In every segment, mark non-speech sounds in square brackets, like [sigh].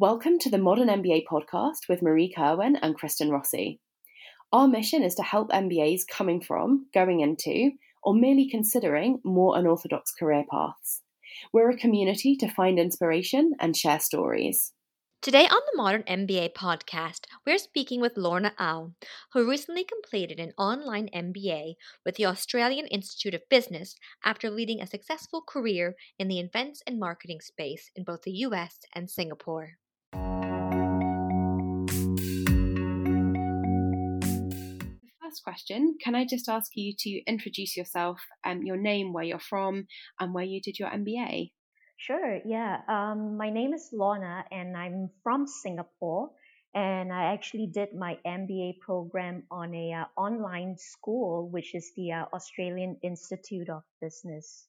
Welcome to the Modern MBA podcast with Marie Kirwan and Kristen Rossi. Our mission is to help MBAs coming from, going into, or merely considering more unorthodox career paths. We're a community to find inspiration and share stories. Today on the Modern MBA podcast, we're speaking with Lorna Ow, who recently completed an online MBA with the Australian Institute of Business after leading a successful career in the events and marketing space in both the US and Singapore. First question Can I just ask you to introduce yourself, um, your name, where you're from, and where you did your MBA? Sure, yeah. Um, my name is Lorna and I'm from Singapore. And I actually did my MBA program on a uh, online school, which is the uh, Australian Institute of Business.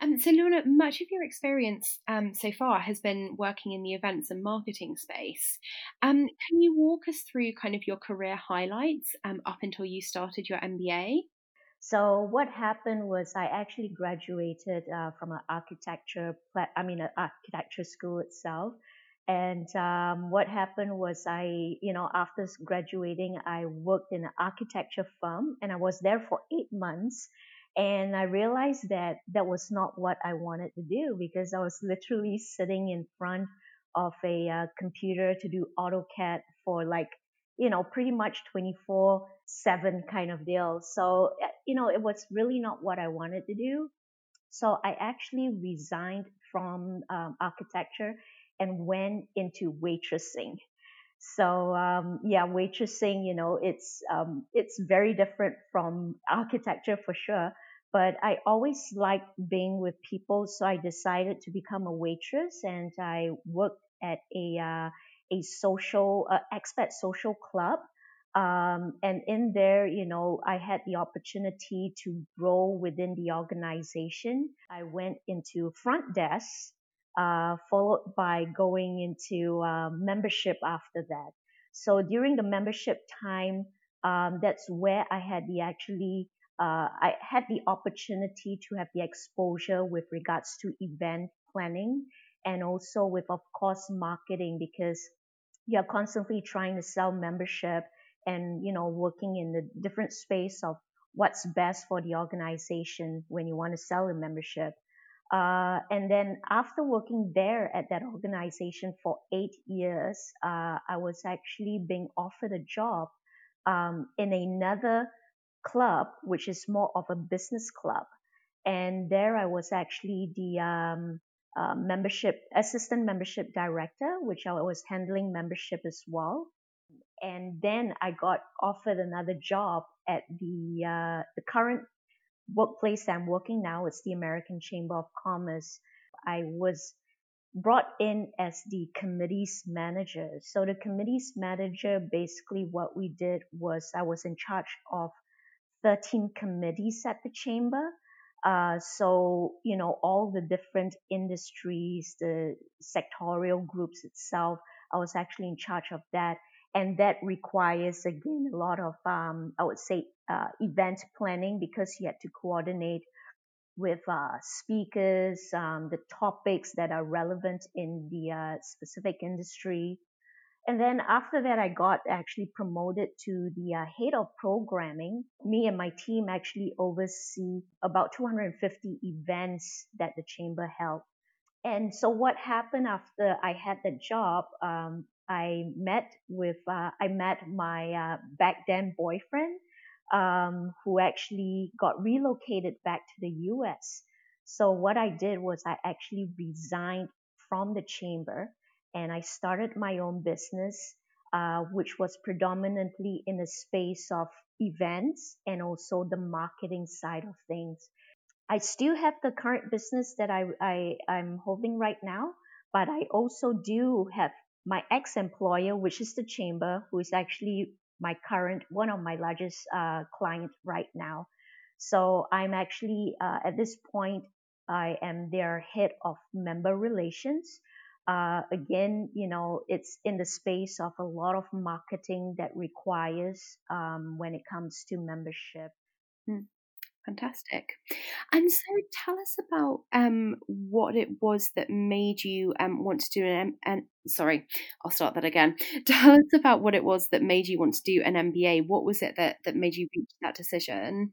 Um, so, Lorna, much of your experience um, so far has been working in the events and marketing space. Um, can you walk us through kind of your career highlights um, up until you started your MBA? So what happened was I actually graduated uh, from an architecture, I mean, an architecture school itself. And um, what happened was I, you know, after graduating, I worked in an architecture firm and I was there for eight months. And I realized that that was not what I wanted to do because I was literally sitting in front of a uh, computer to do AutoCAD for like you know, pretty much 24 7 kind of deal. So, eh, you know, it was really not what I wanted to do. So I actually resigned from um, architecture and went into waitressing. So um, yeah, waitressing, you know, it's um, it's very different from architecture for sure. But I always liked being with people, so I decided to become a waitress, and I worked at a uh, a social uh, expat social club. Um, and in there you know i had the opportunity to grow within the organization. I went into front desk uh, followed by going into uh, membership after that. So during the membership time um, that's where i had the actually uh, i had the opportunity to have the exposure with regards to event planning and also with of course marketing because you're constantly trying to sell membership and you know working in the different space of what's best for the organization when you want to sell a membership. Uh, and then after working there at that organization for eight years uh, i was actually being offered a job um, in another club which is more of a business club and there i was actually the um, uh, membership assistant membership director, which I was handling membership as well. And then I got offered another job at the uh, the current workplace I'm working now. It's the American Chamber of Commerce. I was brought in as the committee's manager. So the committee's manager, basically what we did was I was in charge of 13 committees at the chamber uh, so, you know, all the different industries, the sectorial groups itself, I was actually in charge of that. And that requires, again, a lot of, um, I would say, uh, event planning because you had to coordinate with uh, speakers, um, the topics that are relevant in the uh, specific industry, and then after that, I got actually promoted to the uh, head of programming. Me and my team actually oversee about 250 events that the chamber held. And so what happened after I had the job, um, I met with, uh, I met my uh, back then boyfriend, um, who actually got relocated back to the US. So what I did was I actually resigned from the chamber and I started my own business, uh, which was predominantly in the space of events and also the marketing side of things. I still have the current business that I, I I'm holding right now, but I also do have my ex-employer, which is the chamber, who is actually my current one of my largest uh, client right now. So I'm actually uh, at this point I am their head of member relations uh, again, you know, it's in the space of a lot of marketing that requires um, when it comes to membership. Hmm. Fantastic. And so tell us about um, what it was that made you um, want to do an M- sorry, I'll start that again. [laughs] Tell us about what it was that made you want to do an MBA. What was it that, that made you reach that decision?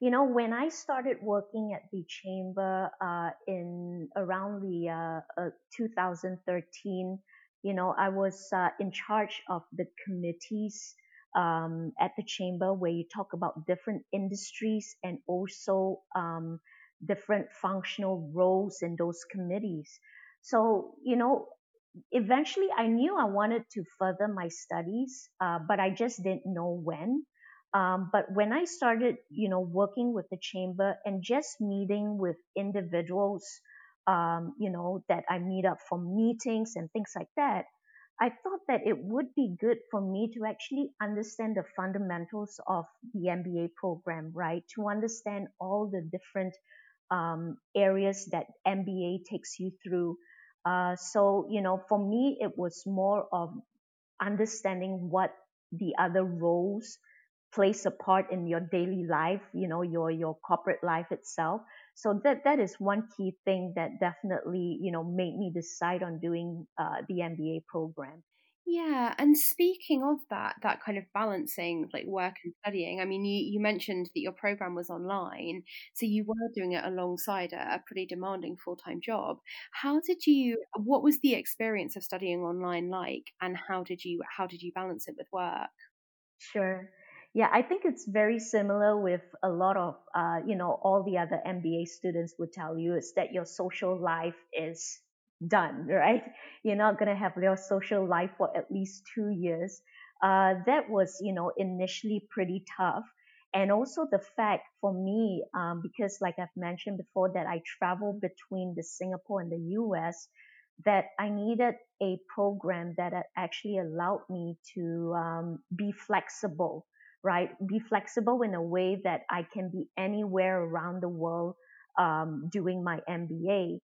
You know, when I started working at the chamber uh, in around the uh, uh, 2013, you know, I was uh, in charge of the committees um, at the chamber where you talk about different industries and also um, different functional roles in those committees. So, you know, eventually I knew I wanted to further my studies, uh, but I just didn't know when. Um, but when I started, you know, working with the chamber and just meeting with individuals, um, you know, that I meet up for meetings and things like that, I thought that it would be good for me to actually understand the fundamentals of the MBA program, right? To understand all the different um, areas that MBA takes you through. Uh, so, you know, for me, it was more of understanding what the other roles plays a part in your daily life, you know, your your corporate life itself. So that that is one key thing that definitely, you know, made me decide on doing uh, the MBA program. Yeah, and speaking of that, that kind of balancing like work and studying, I mean, you, you mentioned that your program was online, so you were doing it alongside a, a pretty demanding full time job. How did you, what was the experience of studying online like, and how did you, how did you balance it with work? Sure. Yeah, I think it's very similar with a lot of, uh, you know, all the other MBA students would tell you is that your social life is done, [laughs] right? You're not going to have your social life for at least two years. Uh, that was, you know, initially pretty tough. And also the fact for me, um, because like I've mentioned before, that I travel between the Singapore and the US, that I needed a program that actually allowed me to um, be flexible right? Be flexible in a way that I can be anywhere around the world um, doing my MBA.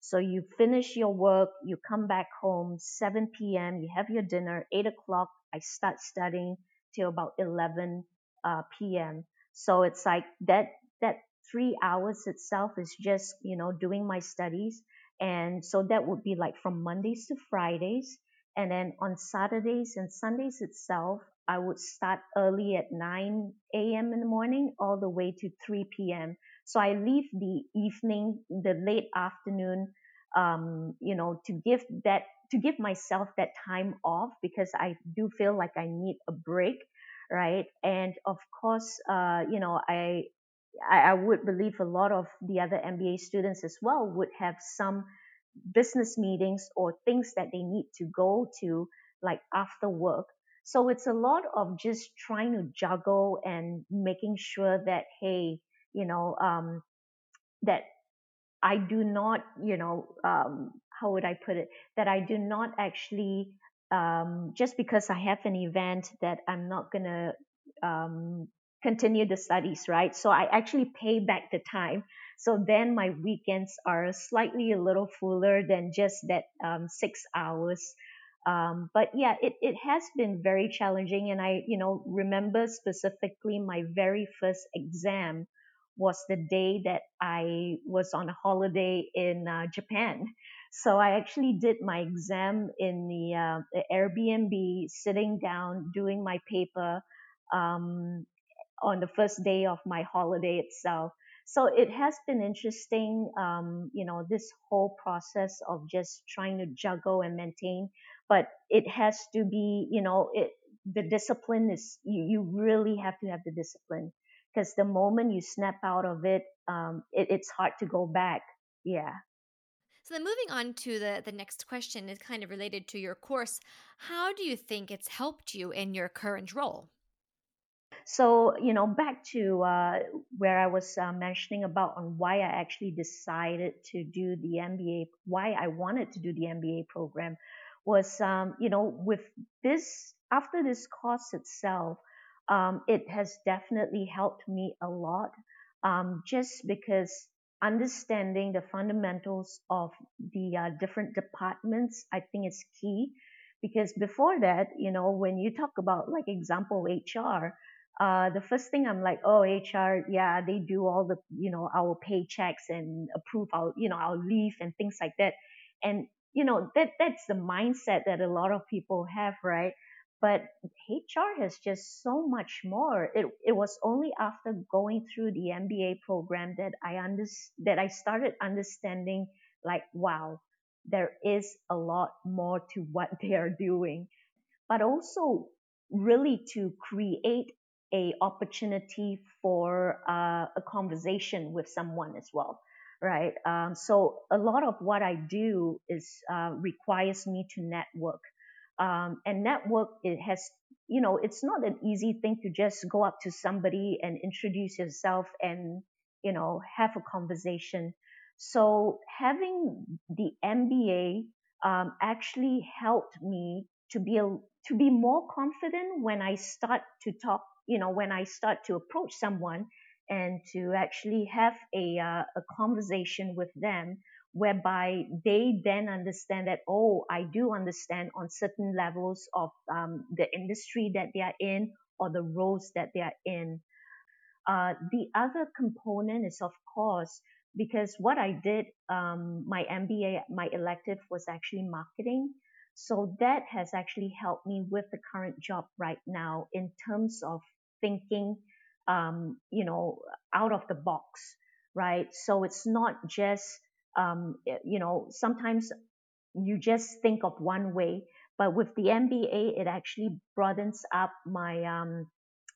So you finish your work, you come back home, 7 p.m., you have your dinner, 8 o'clock, I start studying till about 11 uh, p.m. So it's like that, that three hours itself is just, you know, doing my studies. And so that would be like from Mondays to Fridays. And then on Saturdays and Sundays itself, I would start early at 9 a.m. in the morning all the way to 3 p.m. So I leave the evening, the late afternoon, um, you know, to give that, to give myself that time off because I do feel like I need a break, right? And of course, uh, you know, I, I would believe a lot of the other MBA students as well would have some business meetings or things that they need to go to like after work. So it's a lot of just trying to juggle and making sure that, hey, you know, um, that I do not, you know, um, how would I put it? That I do not actually, um, just because I have an event that I'm not going to um, continue the studies, right? So I actually pay back the time. So then my weekends are slightly a little fuller than just that um, six hours um, but yeah, it, it has been very challenging. And I, you know, remember specifically my very first exam was the day that I was on a holiday in uh, Japan. So I actually did my exam in the, uh, the Airbnb, sitting down, doing my paper um, on the first day of my holiday itself. So it has been interesting, um, you know, this whole process of just trying to juggle and maintain but it has to be, you know, it, the discipline is, you, you really have to have the discipline because the moment you snap out of it, um, it, it's hard to go back. Yeah. So then moving on to the, the next question is kind of related to your course. How do you think it's helped you in your current role? So, you know, back to uh, where I was uh, mentioning about on why I actually decided to do the MBA, why I wanted to do the MBA program was, um, you know, with this, after this course itself, um, it has definitely helped me a lot um, just because understanding the fundamentals of the uh, different departments, I think is key. Because before that, you know, when you talk about, like, example, HR, uh, the first thing I'm like, oh, HR, yeah, they do all the, you know, our paychecks and approve our, you know, our leave and things like that. And, you know, that, that's the mindset that a lot of people have, right? But HR has just so much more. It, it was only after going through the MBA program that I under, that I started understanding like, wow, there is a lot more to what [laughs] they are doing. But also really to create a opportunity for uh, a conversation with someone as well right? Um, so a lot of what i do is uh, requires me to network. Um, and network it has you know it's not an easy thing to just go up to somebody and introduce yourself and you know have a conversation. So having the mba um, actually helped me to be a, to be more confident when i start to talk you know, when I start to approach someone and to actually have a, uh, a conversation with them whereby they then understand that, oh, I do understand on certain levels of um, the industry that they are in or the roles that they are in. Uh, the other component is, of course, because what I did, um, my MBA, my elective was actually marketing. So that has actually helped me with the current job right now in terms of thinking, um, you know, out of the box, right? So it's not just, um, you know, sometimes you just think of one way, but with the MBA, it actually broadens up my um,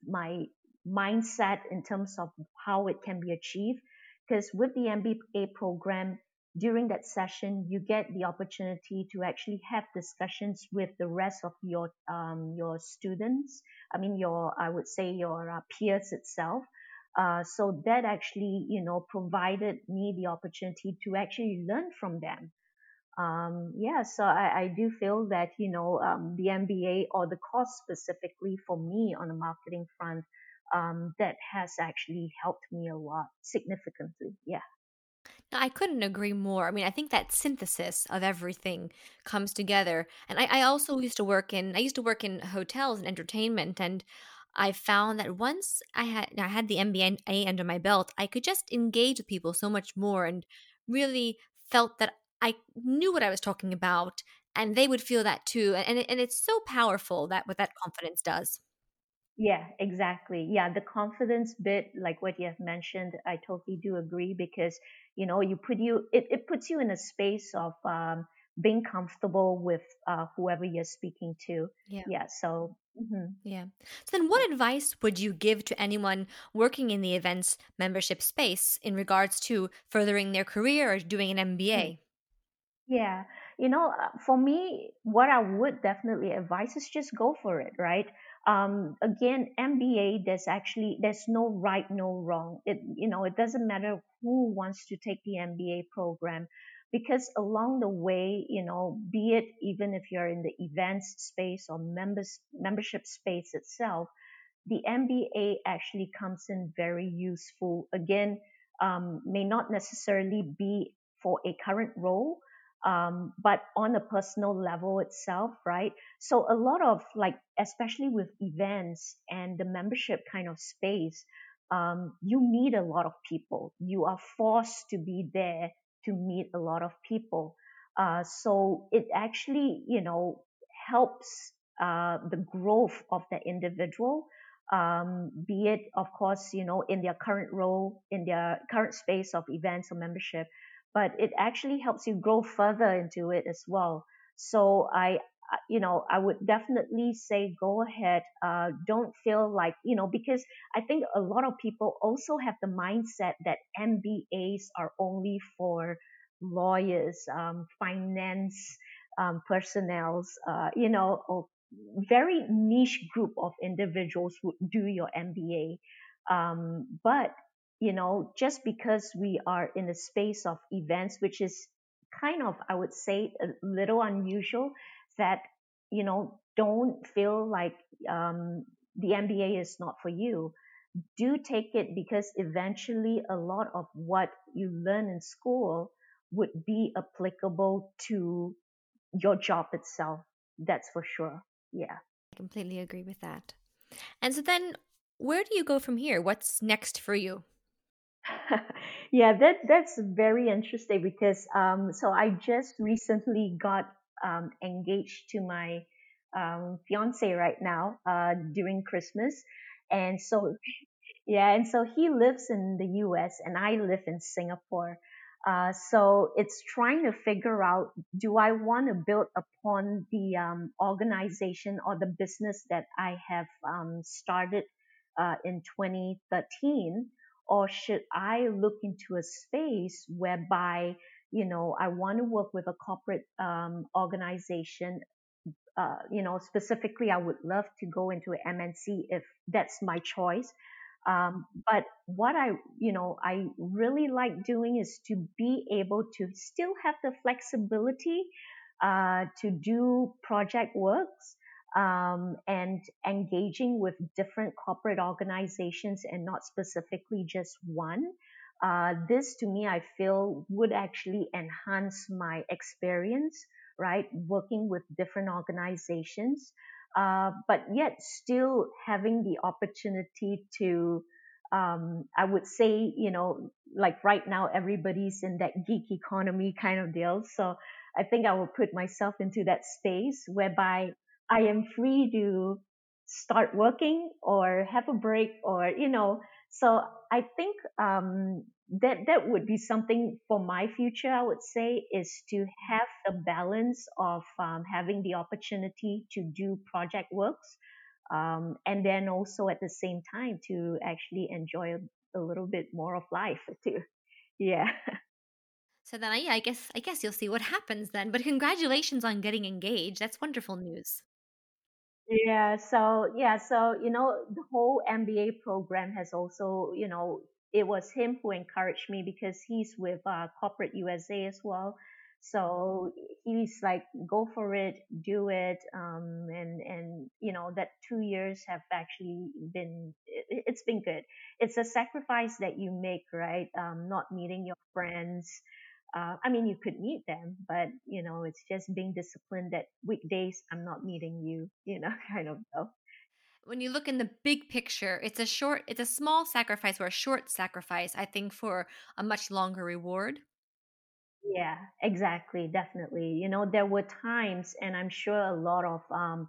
my mindset in terms of how it can be achieved. Because with the MBA program, during that session, you get the opportunity to actually have discussions with the rest of your um, your students. I mean, your I would say your uh, peers itself. Uh, so that actually, you know, provided me the opportunity to actually learn from them. Um, yeah, so I, I do feel that you know um, the MBA or the course specifically for me on the marketing front um, that has actually helped me a lot significantly. Yeah. I couldn't agree more. I mean, I think that synthesis of everything comes together. And I, I also used to work in I used to work in hotels and entertainment and I found that once I had I had the MBA under my belt, I could just engage with people so much more and really felt that I knew what I was talking about and they would feel that too. And, and, and it's so powerful that what that confidence does. Yeah, exactly. Yeah, the confidence bit, like what you have mentioned, I totally do agree because you know you put you it, it puts you in a space of um, being comfortable with uh, whoever you're speaking to. Yeah. Yeah. So. Mm-hmm. Yeah. So then, what advice would you give to anyone working in the events membership space in regards to furthering their career or doing an MBA? Yeah. You know, uh, for me, what I would definitely advise is just go for it, right? Um, again mba there's actually there's no right no wrong. It you know it doesn't matter who wants to take the mba program because along the way you know be it even if you're in the events space or members membership space itself the mba actually comes in very useful. Again um, may not necessarily be for a current role um, but on a personal level itself, right? So a lot of like, especially with events and the membership kind of space, um, you meet a lot of people. You are forced to be there to meet a lot of people. Uh, so it actually, you know, helps uh, the growth of the individual. Um, be it, of course, you know, in their current role, in their current space of events or membership, but it actually helps you grow further into it as well. So I, you know, I would definitely say go ahead. Uh, don't feel like, you know, because I think a lot of people also have the mindset that MBAs are only for lawyers, um, finance um, personnel, uh, you know, or very niche group of individuals would do your MBA. Um, but you know, just because we are in the space of events, which is kind of, I would say, a little unusual, that, you know, don't feel like um, the MBA is not for you. Do take it because eventually a lot of what you learn in school would be applicable to your job itself. That's for sure. Yeah. I completely agree with that. And so then where do you go from here? What's next for you? [laughs] yeah, that that's very interesting because um, so I just recently got um, engaged to my um, fiance right now uh, during Christmas, and so [laughs] yeah, and so he lives in the U.S. and I live in Singapore. Uh, so it's trying to figure out do I want to build upon the um, organization or the business that I have um, started uh, in 2013 or should I look into a space whereby you know I want to work with a corporate um, organization? Uh, you know specifically I would love to go into an MNC if that's my choice. Um, but what I you know I really like doing is to be able to still have the flexibility uh, to do project works um, and engaging with different corporate organizations and not specifically just one. Uh, this to me, I feel would actually enhance my experience, right? Working with different organizations, uh, but yet still having the opportunity to, um, I would say, you know, like right now, everybody's in that geek economy kind of deal. So I think I will put myself into that space whereby I am free to start working or have a break or, you know, so I think um, that that would be something for my future. I would say is to have the balance of um, having the opportunity to do project works, um, and then also at the same time to actually enjoy a, a little bit more of life [laughs] too. Yeah. So then, yeah, I guess I guess you'll see what happens then. But congratulations on getting engaged. That's wonderful news. Yeah, so yeah, so you know, the whole MBA program has also, you know, it was him who encouraged me because he's with uh, corporate USA as well. So he's like, go for it, do it, um, and and you know that two years have actually been it, it's been good. It's a sacrifice that you make, right? Um, not meeting your friends, uh, I mean, you could meet them, but you know, it's just being disciplined that weekdays I'm not meeting you, you know, kind of stuff. When you look in the big picture, it's a short, it's a small sacrifice or a short sacrifice, I think, for a much longer reward. Yeah, exactly. Definitely. You know, there were times, and I'm sure a lot of, um,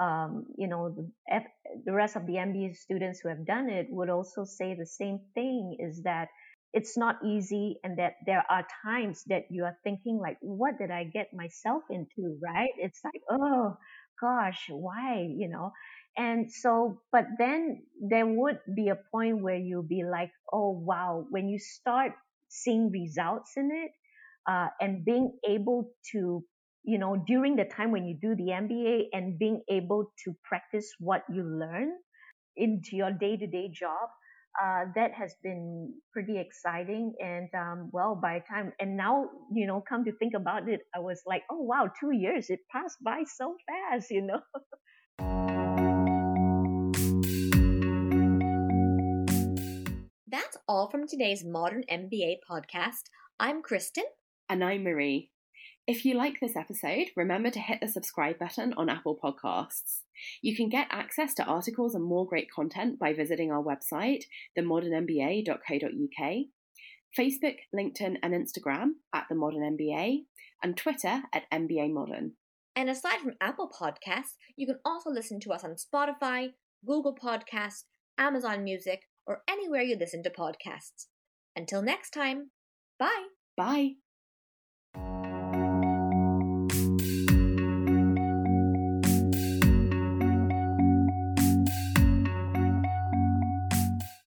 um, you know, the, F, the rest of the MBA students who have done it would also say the same thing is that it's not easy and that there are times that you are thinking like what did i get myself into? Right? It's like oh gosh why? You know? And so but then there would be a point where you'll be like oh wow. When you start seeing results in it uh, and being able to you know during the time when you do the mba and being able to practice what you learn into your day-to-day job uh, that has been pretty exciting. And um, well, by the time, and now, you know, come to think about it, I was like, oh wow, two years, it passed by so fast, you know. That's all from today's Modern MBA podcast. I'm Kristen. And I'm Marie. If you like this episode, remember to hit the subscribe button on Apple Podcasts. You can get access to articles and more great content by visiting our website, themodernmba.co.uk, Facebook, LinkedIn, and Instagram at The Modern MBA, and Twitter at MBA Modern. And aside from Apple Podcasts, you can also listen to us on Spotify, Google Podcasts, Amazon Music, or anywhere you listen to podcasts. Until next time, bye. Bye.